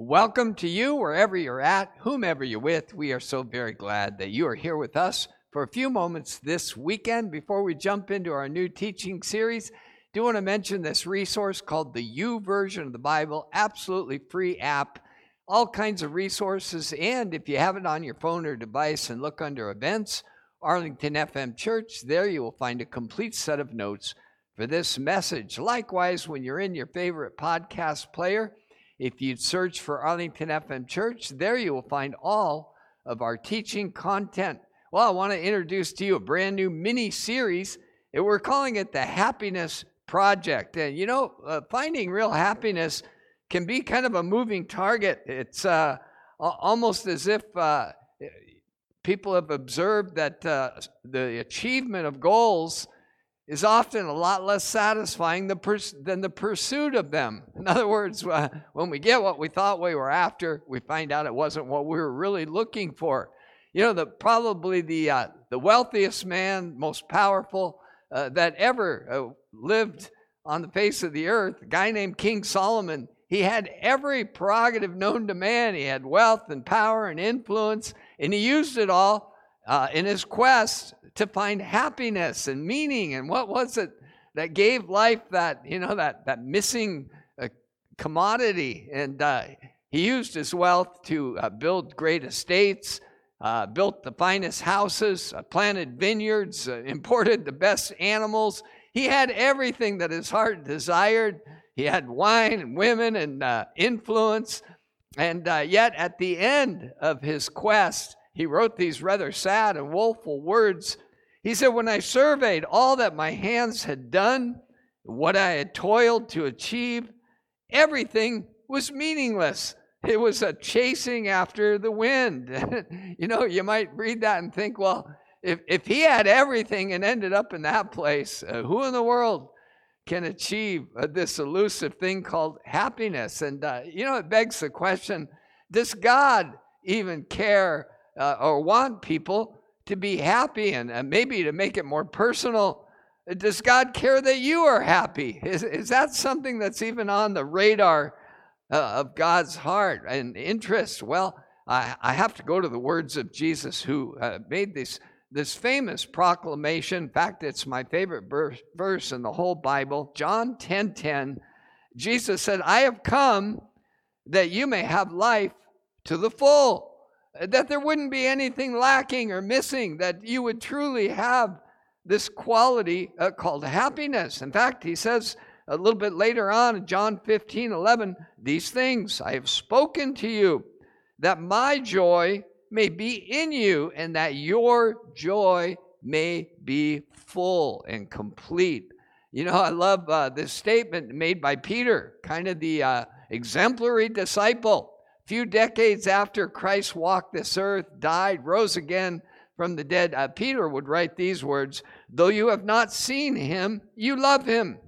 Welcome to you, wherever you're at, whomever you're with. We are so very glad that you are here with us for a few moments this weekend. Before we jump into our new teaching series, do want to mention this resource called the YouVersion of the Bible, absolutely free app, all kinds of resources. And if you have it on your phone or device and look under events, Arlington FM Church, there you will find a complete set of notes for this message. Likewise, when you're in your favorite podcast player, if you search for Arlington FM Church, there you will find all of our teaching content. Well, I want to introduce to you a brand new mini series, and we're calling it the Happiness Project. And you know, uh, finding real happiness can be kind of a moving target. It's uh, almost as if uh, people have observed that uh, the achievement of goals is often a lot less satisfying than the pursuit of them. In other words, uh, when we get what we thought we were after, we find out it wasn't what we were really looking for. You know, the, probably the, uh, the wealthiest man, most powerful uh, that ever uh, lived on the face of the earth, a guy named King Solomon, he had every prerogative known to man. He had wealth and power and influence, and he used it all uh, in his quest to find happiness and meaning. And what was it that gave life that, you know, that, that missing uh, commodity? And uh, he used his wealth to uh, build great estates, uh, built the finest houses, uh, planted vineyards, imported the best animals. He had everything that his heart desired. He had wine and women and influence. And yet, at the end of his quest, he wrote these rather sad and woeful words he said, When I surveyed all that my hands had done, what I had toiled to achieve, everything was meaningless. It was a chasing after the wind. you know, you might read that and think, well, if, if he had everything and ended up in that place, uh, who in the world can achieve uh, this elusive thing called happiness? And, uh, you know, it begs the question does God even care uh, or want people to be happy and, maybe to make it more personal. Does God care that you are happy? Is, is that something that's even on the radar uh, of God's heart and interest? Well, I, I have to go to the words of Jesus who uh, made this, this famous proclamation. In fact, it's my favorite verse, verse in the whole Bible. John 10 10. Jesus said, I have come that you may have life to the full that there wouldn't be anything lacking or missing, that you would truly have this quality uh, called happiness. In fact, he says a little bit later on in John 15 11, these things I have spoken to you, that my joy may be in you, and that your joy may be full and complete. You know, I love uh, this statement made by Peter, kind of the uh, exemplary disciple few decades after Christ walked this earth, died, rose again from the dead, uh, Peter would write these words Though you have not seen him, you love him.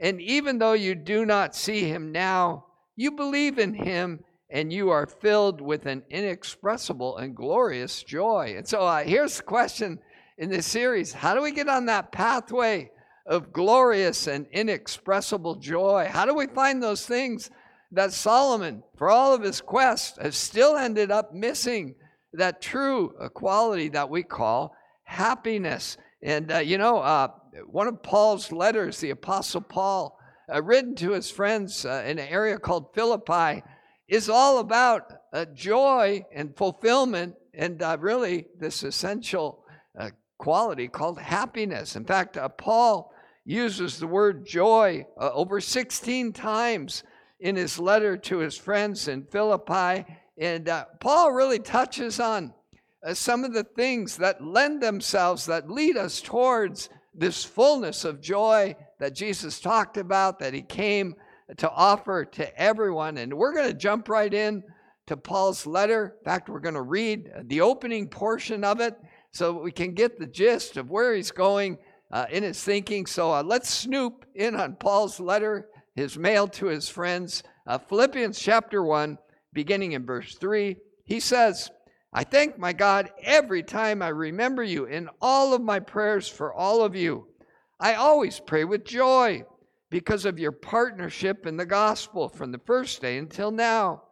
And even though you do not see him now, you believe in him and you are filled with an inexpressible and glorious joy. And so uh, here's the question in this series How do we get on that pathway of glorious and inexpressible joy? How do we find those things that Solomon, for all of his quest, has still ended up missing that true quality that we call happiness. And, uh, you know, uh, one of Paul's letters, the Apostle Paul, uh, written to his friends uh, in an area called Philippi, is all about uh, joy and fulfillment and uh, really this essential quality called happiness. In fact, Paul uses the word joy over 16 times in his letter to his friends in Philippi. And uh, Paul really touches on uh, some of the things that lend themselves, that lead us towards this fullness of joy that Jesus talked about, that he came to offer to everyone. And we're going to jump right in to Paul's letter. In fact, we're going to read the opening portion of it so we can get the gist of where he's going uh, in his thinking. So uh, let's snoop in on Paul's letter his mail to his friends. Uh, Philippians chapter 1, beginning in verse 3, he says, I thank my God every time I remember you in all of my prayers for all of you. I always pray with joy because of your partnership in the gospel from the first day until now.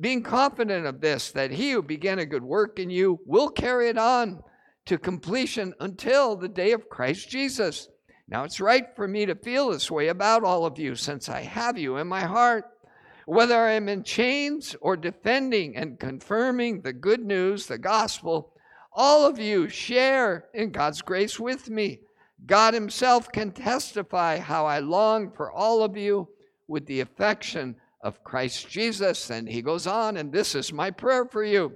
being confident of this, that he who began a good work in you will carry it on to completion until the day of Christ Jesus. Now, it's right for me to feel this way about all of you since I have you in my heart. Whether I am in chains or defending and confirming the good news, the gospel, all of you share in God's grace with me. God Himself can testify how I long for all of you with the affection of Christ Jesus. And he goes on, and this is my prayer for you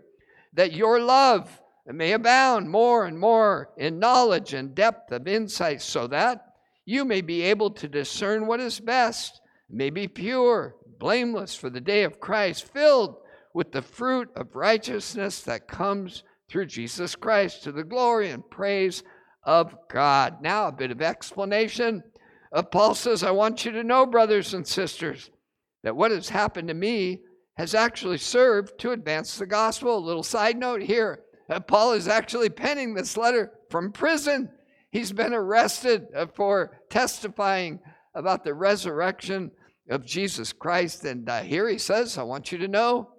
that your love may abound more and more in knowledge and depth of insight, so that you may be able to discern what is best, may be pure, blameless for the day of Christ, filled with the fruit of righteousness that comes through Jesus Christ to the glory and praise of God. Now, a bit of explanation. Paul says, I want you to know, brothers and sisters, that what has happened to me has actually served to advance the gospel. A little side note here Paul is actually penning this letter from prison. He's been arrested for testifying about the resurrection of Jesus Christ. And uh, here he says, I want you to know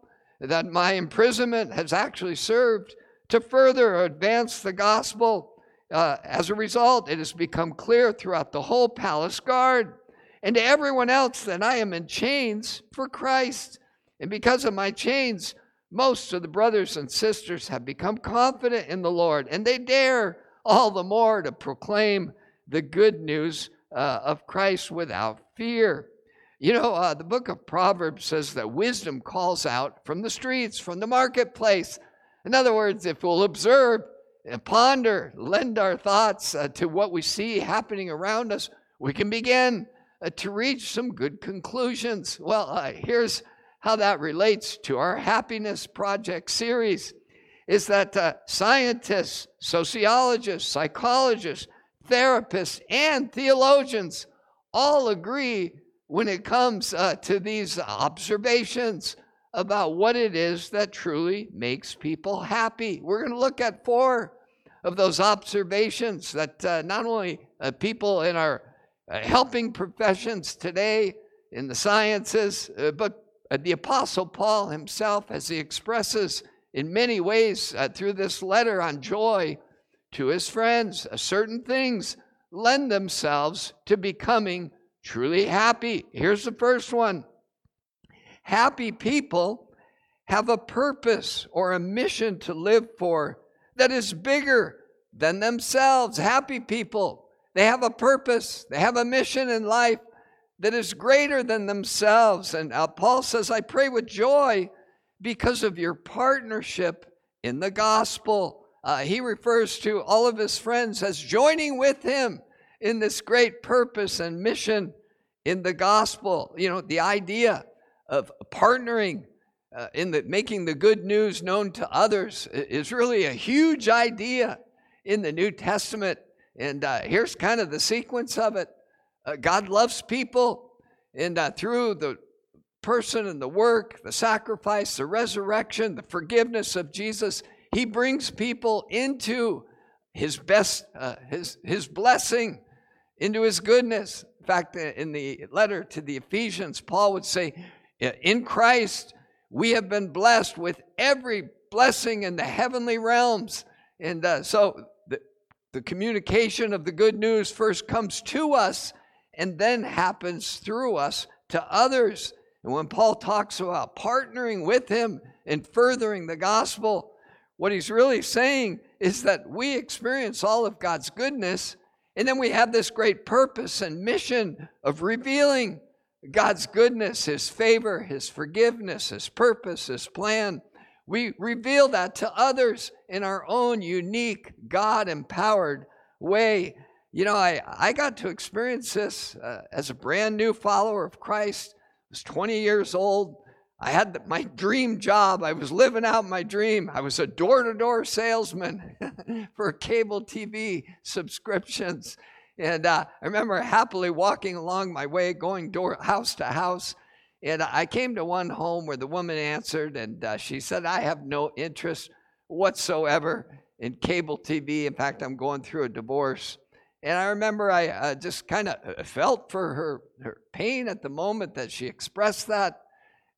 that my imprisonment has actually served to further advance the gospel. Uh, as a result, it has become clear throughout the whole palace guard and to everyone else that I am in chains for Christ. And because of my chains, most of the brothers and sisters have become confident in the Lord, and they dare all the more to proclaim the good news uh, of Christ without fear. You know, uh, the book of Proverbs says that wisdom calls out from the streets, from the marketplace. In other words, if we'll observe and ponder, lend our thoughts uh, to what we see happening around us, we can begin uh, to reach some good conclusions. Well, uh, here's how that relates to our happiness project series is that uh, scientists, sociologists, psychologists, therapists, and theologians all agree when it comes uh, to these observations about what it is that truly makes people happy. We're going to look at four of those observations that uh, not only uh, people in our uh, helping professions today in the sciences, uh, but uh, the Apostle Paul himself, as he expresses in many ways uh, through this letter on joy to his friends, certain things lend themselves to becoming truly happy. Here's the first one Happy people have a purpose or a mission to live for that is bigger than themselves. Happy people they have a purpose, they have a mission in life that is greater than themselves. And uh, Paul says, I pray with joy because of your partnership in the gospel. Uh, he refers to all of his friends as joining with him in this great purpose and mission in the gospel. You know, the idea of partnering uh, in the making the good news known to others is really a huge idea in the New Testament. And uh, here's kind of the sequence of it uh, God loves people, and uh, through the person and the work, the sacrifice, the resurrection, the forgiveness of Jesus, He brings people into His best, uh, His, His blessing, into His goodness. In fact, in the letter to the Ephesians, Paul would say, In Christ, we have been blessed with every blessing in the heavenly realms. And uh, so the communication of the good news first comes to us and then happens through us to others. And when Paul talks about partnering with him and furthering the gospel, what he's really saying is that we experience all of God's goodness, and then we have this great purpose and mission of revealing God's goodness, His favor, His forgiveness, His purpose, His plan. We reveal that to others in our own unique, God empowered way. You know, I, I got to experience this uh, as a brand new follower of Christ. I was 20 years old. I had my dream job. I was living out my dream. I was a door to door salesman for cable TV subscriptions. And uh, I remember happily walking along my way, going door house to house, and I came to one home where the woman answered, and uh, she said, I have no interest whatsoever in cable TV. In fact, I'm going through a divorce. And I remember I uh, just kind of uh, felt for her, her pain at the moment that she expressed that.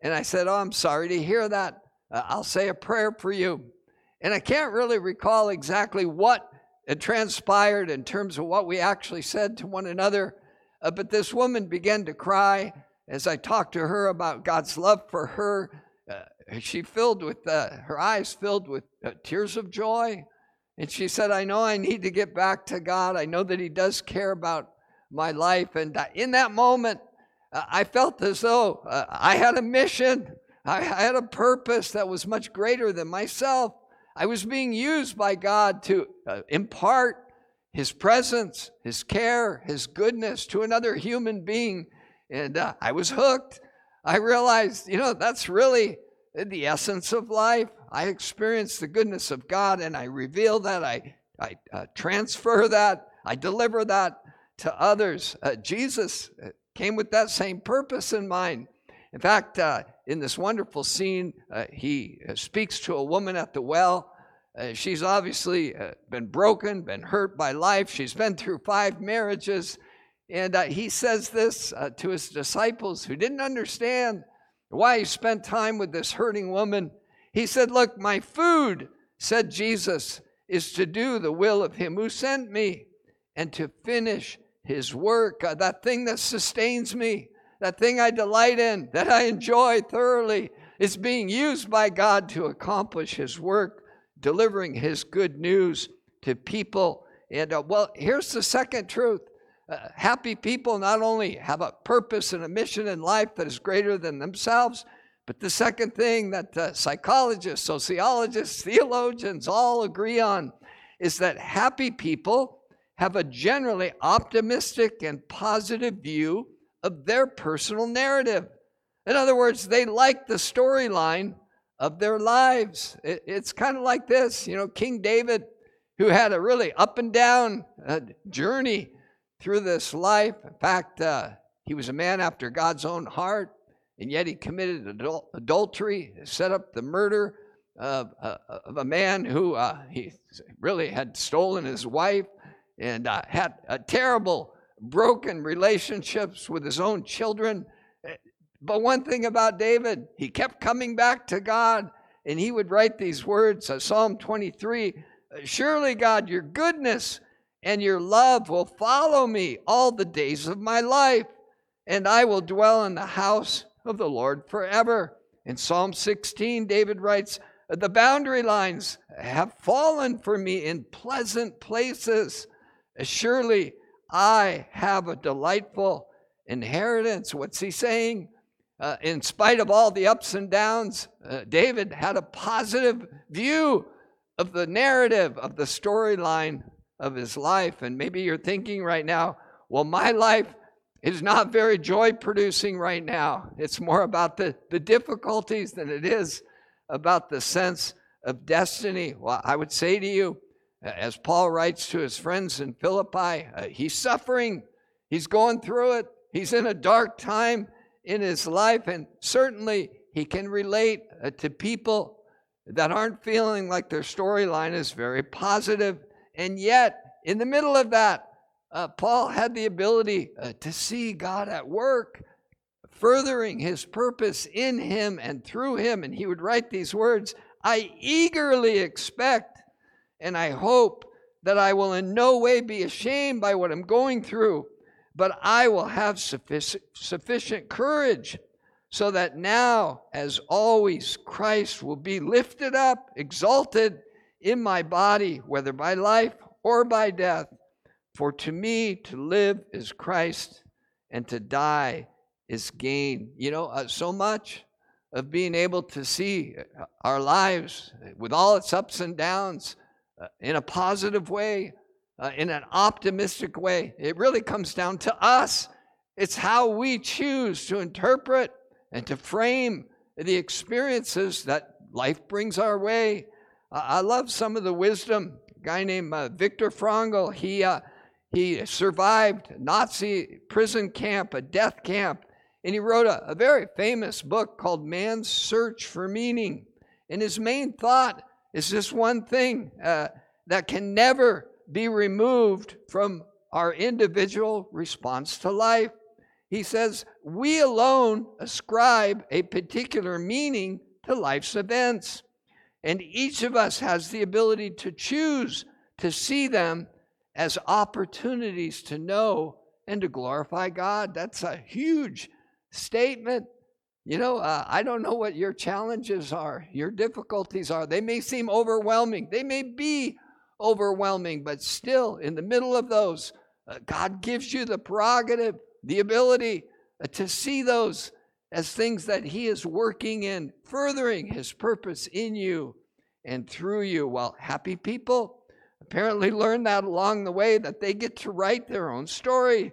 And I said, Oh, I'm sorry to hear that. Uh, I'll say a prayer for you. And I can't really recall exactly what had transpired in terms of what we actually said to one another. Uh, but this woman began to cry as I talked to her about God's love for her. Uh, she filled with uh, her eyes filled with tears of joy. And she said, I know I need to get back to God. I know that He does care about my life. And uh, in that moment, uh, I felt as though I had a mission. I had a purpose that was much greater than myself. I was being used by God to uh, impart His presence, His care, His goodness to another human being. And uh, I was hooked. I realized, you know, that's really the essence of life. I experience the goodness of God and I reveal that, I, I uh, transfer that, I deliver that to others. Uh, Jesus uh, came with that same purpose in mind. In fact, uh, in this wonderful scene, uh, he uh, speaks to a woman at the well. She's obviously been broken, been hurt by life. She's been through five marriages. And he says this to his disciples who didn't understand why he spent time with this hurting woman. He said, Look, my food, said Jesus, is to do the will of him who sent me and to finish his work, that thing that sustains me that thing I delight in, that I enjoy thoroughly, is being used by God to accomplish His work, delivering His good news to people. And uh, well, here's the second truth uh, happy people not only have a purpose and a mission in life that is greater than themselves, but the second thing that uh, psychologists, sociologists, theologians all agree on is that happy people have a generally optimistic and positive view of their personal narrative. In other words, they like the storyline of their lives. It, it's kind of like this you know, King David, who had a really up and down uh, journey through this life. In fact, uh, he was a man after God's own heart, and yet he committed adul- adultery, set up the murder of, uh, of a man who uh, he really had stolen his wife and uh, had a terrible broken relationships with his own children. But one thing about David, he kept coming back to God and he would write these words uh, Psalm 23 Surely, God, your goodness and your love will follow me all the days of my life, and I will dwell in the house of the Lord forever. In Psalm 16, David writes, The boundary lines have fallen for me in pleasant places. Surely I have a delightful inheritance. What's he saying? Uh, in spite of all the ups and downs, uh, David had a positive view of the narrative, of the storyline of his life. And maybe you're thinking right now, well, my life is not very joy producing right now. It's more about the, the difficulties than it is about the sense of destiny. Well, I would say to you, as Paul writes to his friends in Philippi, uh, he's suffering, he's going through it, he's in a dark time in his life, and certainly he can relate uh, to people that aren't feeling like their storyline is very positive. And yet, in the middle of that, uh, Paul had the ability uh, to see God at work, furthering his purpose in him and through him. And he would write these words I eagerly expect and I hope that I will in no way be ashamed by what I'm going through, but I will have sufficient, sufficient courage so that now, as always, Christ will be lifted up, exalted in my body, whether by life or by death. For to me, to live is Christ, and to die is gain. You know, uh, so much of being able to see our lives with all its ups and downs uh, in a positive way, uh, in an optimistic way. It really comes down to us. It's how we choose to interpret and to frame the experiences that life brings our way. Uh, I love some of the wisdom. A guy named uh, Viktor Frankl, he, uh, he survived Nazi prison camp, a death camp, and he wrote a, a very famous book called Man's Search for Meaning. And his main thought is this one thing uh, that can never be removed from our individual response to life. He says, we alone ascribe a particular meaning to life's events. And each of us has the ability to choose to see them as opportunities to know and to glorify God. That's a huge statement. You know, uh, I don't know what your challenges are, your difficulties are. They may seem overwhelming, they may be overwhelming, but still, in the middle of those, uh, God gives you the prerogative, the ability uh, to see those as things that He is working in, furthering His purpose in you and through you. Well, happy people apparently learn that along the way that they get to write their own story.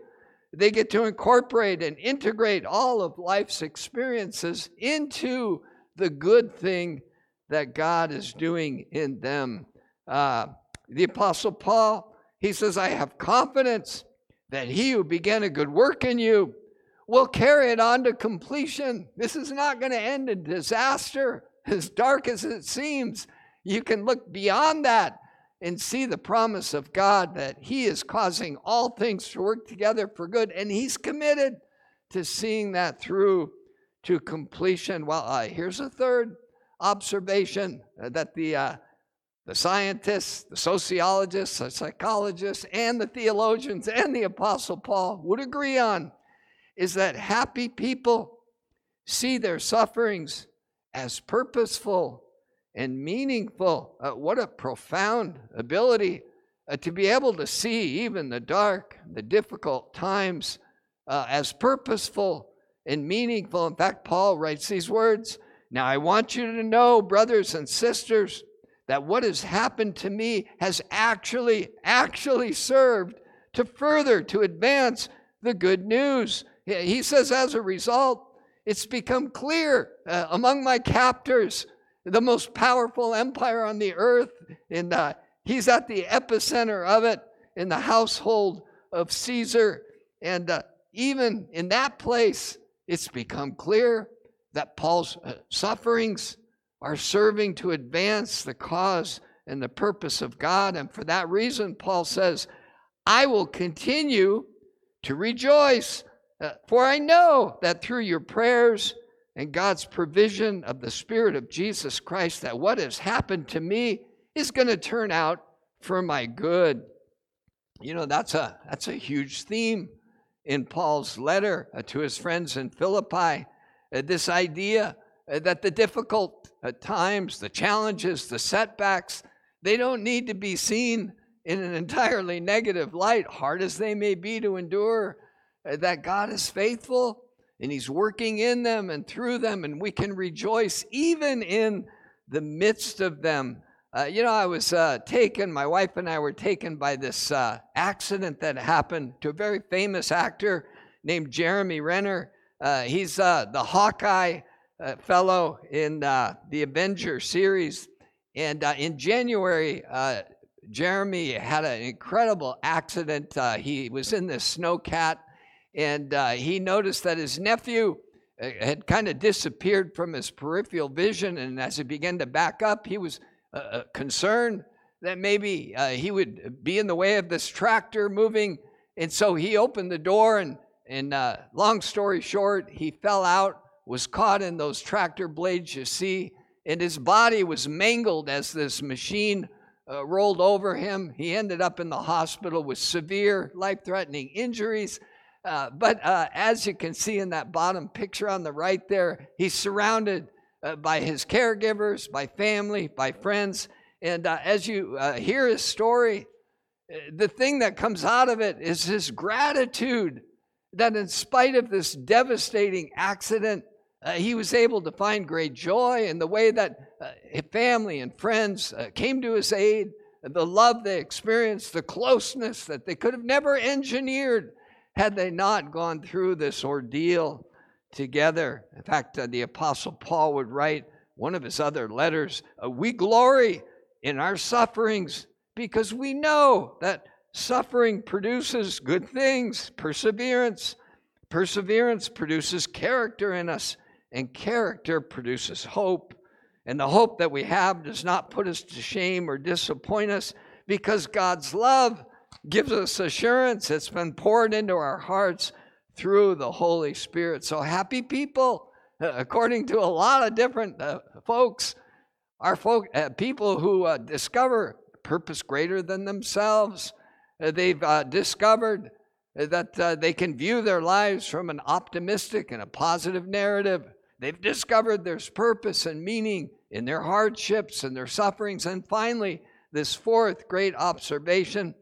They get to incorporate and integrate all of life's experiences into the good thing that God is doing in them. Uh, the Apostle Paul, he says, I have confidence that he who began a good work in you will carry it on to completion. This is not going to end in disaster, as dark as it seems. You can look beyond that and see the promise of God that He is causing all things to work together for good, and He's committed to seeing that through to completion. Well, uh, here's a third observation uh, that the uh, the scientists, the sociologists, the psychologists, and the theologians and the Apostle Paul would agree on is that happy people see their sufferings as purposeful and meaningful. Uh, what a profound ability uh, to be able to see even the dark, the difficult times uh, as purposeful and meaningful. In fact, Paul writes these words Now I want you to know, brothers and sisters, that what has happened to me has actually, actually served to further, to advance the good news. He says, as a result, it's become clear uh, among my captors, the most powerful empire on the earth, and uh, he's at the epicenter of it in the household of Caesar. And uh, even in that place, it's become clear that Paul's uh, sufferings are serving to advance the cause and the purpose of God. And for that reason, Paul says, I will continue to rejoice, uh, for I know that through your prayers and God's provision of the Spirit of Jesus Christ, that what has happened to me is going to turn out for my good. You know, that's a, that's a huge theme in Paul's letter uh, to his friends in Philippi. Uh, this idea uh, that the difficult times, the challenges, the setbacks, they don't need to be seen in an entirely negative light, hard as they may be to endure, that God is faithful and He's working in them and through them, and we can rejoice even in the midst of them. Uh, you know, I was uh, taken, my wife and I were taken by this uh, accident that happened to a very famous actor named Jeremy Renner. Uh, he's uh, the Hawkeye uh, fellow in the Avenger series. And in January, Jeremy had an incredible accident. He was in this snowcat, and uh, he noticed that his nephew uh, had kind of disappeared from his peripheral vision. And as he began to back up, he was uh, uh, concerned that maybe he would be in the way of this tractor moving. And so he opened the door, and, and long story short, he fell out was caught in those tractor blades you see, and his body was mangled as this machine uh, rolled over him. He ended up in the hospital with severe, life threatening injuries. Uh, but uh, as you can see in that bottom picture on the right there, he's surrounded uh, by his caregivers, by family, by friends. And uh, as you uh, hear his story, the thing that comes out of it is his gratitude that, in spite of this devastating accident, uh, he was able to find great joy in the way that uh, family and friends uh, came to his aid, the love they experienced, the closeness that they could have never engineered had they not gone through this ordeal together. In fact, uh, the Apostle Paul would write one of his other letters uh, We glory in our sufferings because we know that suffering produces good things, perseverance. Perseverance produces character in us and character produces hope. And the hope that we have does not put us to shame or disappoint us because God's love gives us assurance. It's been poured into our hearts through the Holy Spirit. So, happy people, according to a lot of different uh, folks, are folk, uh, people who uh, discover purpose greater than themselves. Uh, they've uh, discovered that uh, they can view their lives from an optimistic and a positive narrative. They've discovered there's purpose and meaning in their hardships and their sufferings. And finally, this fourth great observation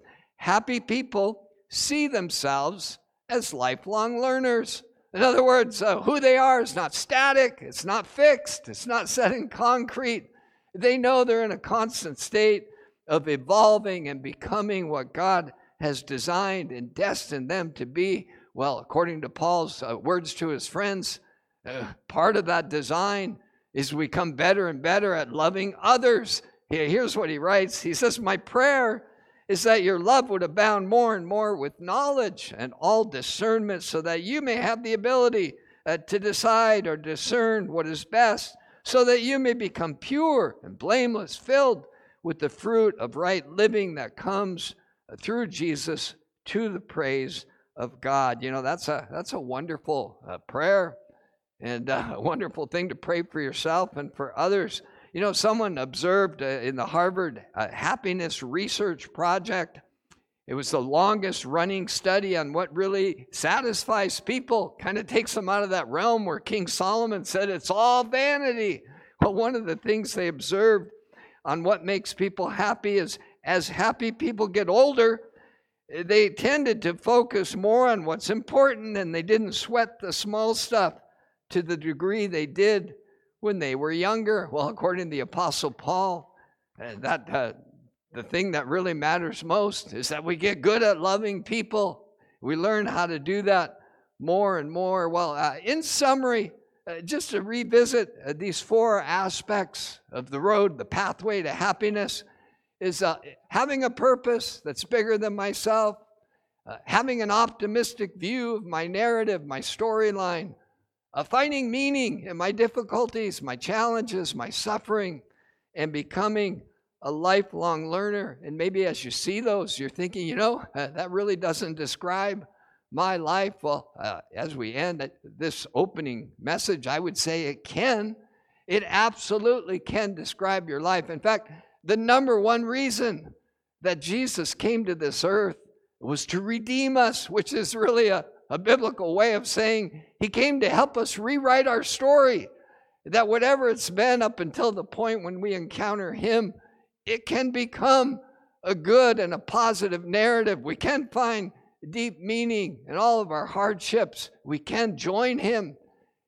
happy people see themselves as lifelong learners. In other words, uh, who they are is not static, it's not fixed, it's not set in concrete. They know they're in a constant state of evolving and becoming what God has designed and destined them to be. Well, according to Paul's uh, words to his friends, uh, part of that design is we become better and better at loving others. Here's what he writes He says, My prayer is that your love would abound more and more with knowledge and all discernment, so that you may have the ability uh, to decide or discern what is best, so that you may become pure and blameless, filled with the fruit of right living that comes uh, through Jesus to the praise of God. You know, that's a that's a wonderful uh, prayer and uh, a wonderful thing to pray for yourself and for others. You know, someone observed uh, in the Harvard uh, Happiness Research Project, it was the longest running study on what really satisfies people, kind of takes them out of that realm where King Solomon said it's all vanity. Well, one of the things they observed on what makes people happy is as happy people get older, they tended to focus more on what's important and they didn't sweat the small stuff to the degree they did when they were younger. Well, according to the Apostle Paul, uh, that uh, the thing that really matters most is that we get good at loving people. We learn how to do that more and more. Well, uh, in summary, uh, just to revisit uh, these four aspects of the road, the pathway to happiness, is uh, having a purpose that's bigger than myself, having an optimistic view of my narrative, my storyline, uh, finding meaning in my difficulties, my challenges, my suffering, and becoming a lifelong learner. And maybe as you see those, you're thinking, you know, that really doesn't describe my life. Well, uh, as we end this opening message, I would say it can. It absolutely can describe your life. In fact, the number one reason that Jesus came to this earth was to redeem us, which is really a, a biblical way of saying he came to help us rewrite our story. That whatever it's been up until the point when we encounter him, it can become a good and a positive narrative. We can find deep meaning in all of our hardships. We can join him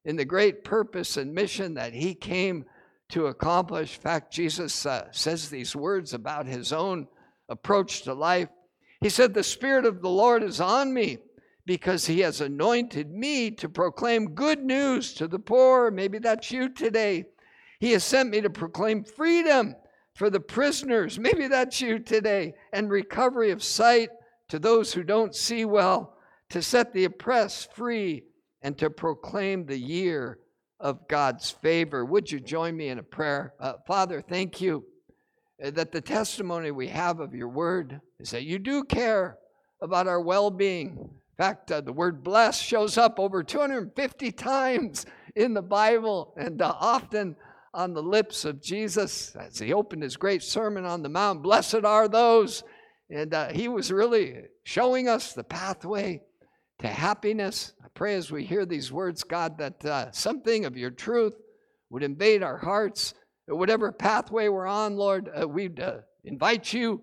in the great purpose and mission that he came to accomplish. In fact, Jesus uh, says these words about his own approach to life. He said, The Spirit of the Lord is on me because he has anointed me to proclaim good news to the poor. Maybe that's you today. He has sent me to proclaim freedom for the prisoners. Maybe that's you today. And recovery of sight to those who don't see well, to set the oppressed free, and to proclaim the year of God's favor. Would you join me in a prayer? Uh, Father, thank you uh, that the testimony we have of your word is that you do care about our well being. In fact, uh, the word blessed shows up over 250 times in the Bible and uh, often on the lips of Jesus as he opened his great Sermon on the Mount. Blessed are those. And uh, he was really showing us the pathway to happiness. I pray as we hear these words, God, that uh, something of your truth would invade our hearts. Whatever pathway we're on, Lord, uh, we'd uh, invite you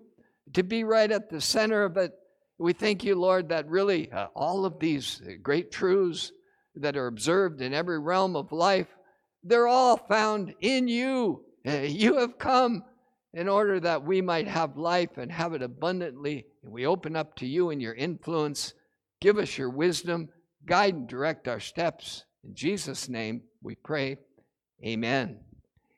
to be right at the center of it we thank you, Lord, that really uh, all of these great truths that are observed in every realm of life, they're all found in you. Uh, you have come in order that we might have life and have it abundantly. And we open up to you and your influence. Give us your wisdom, guide and direct our steps. In Jesus' name we pray. Amen.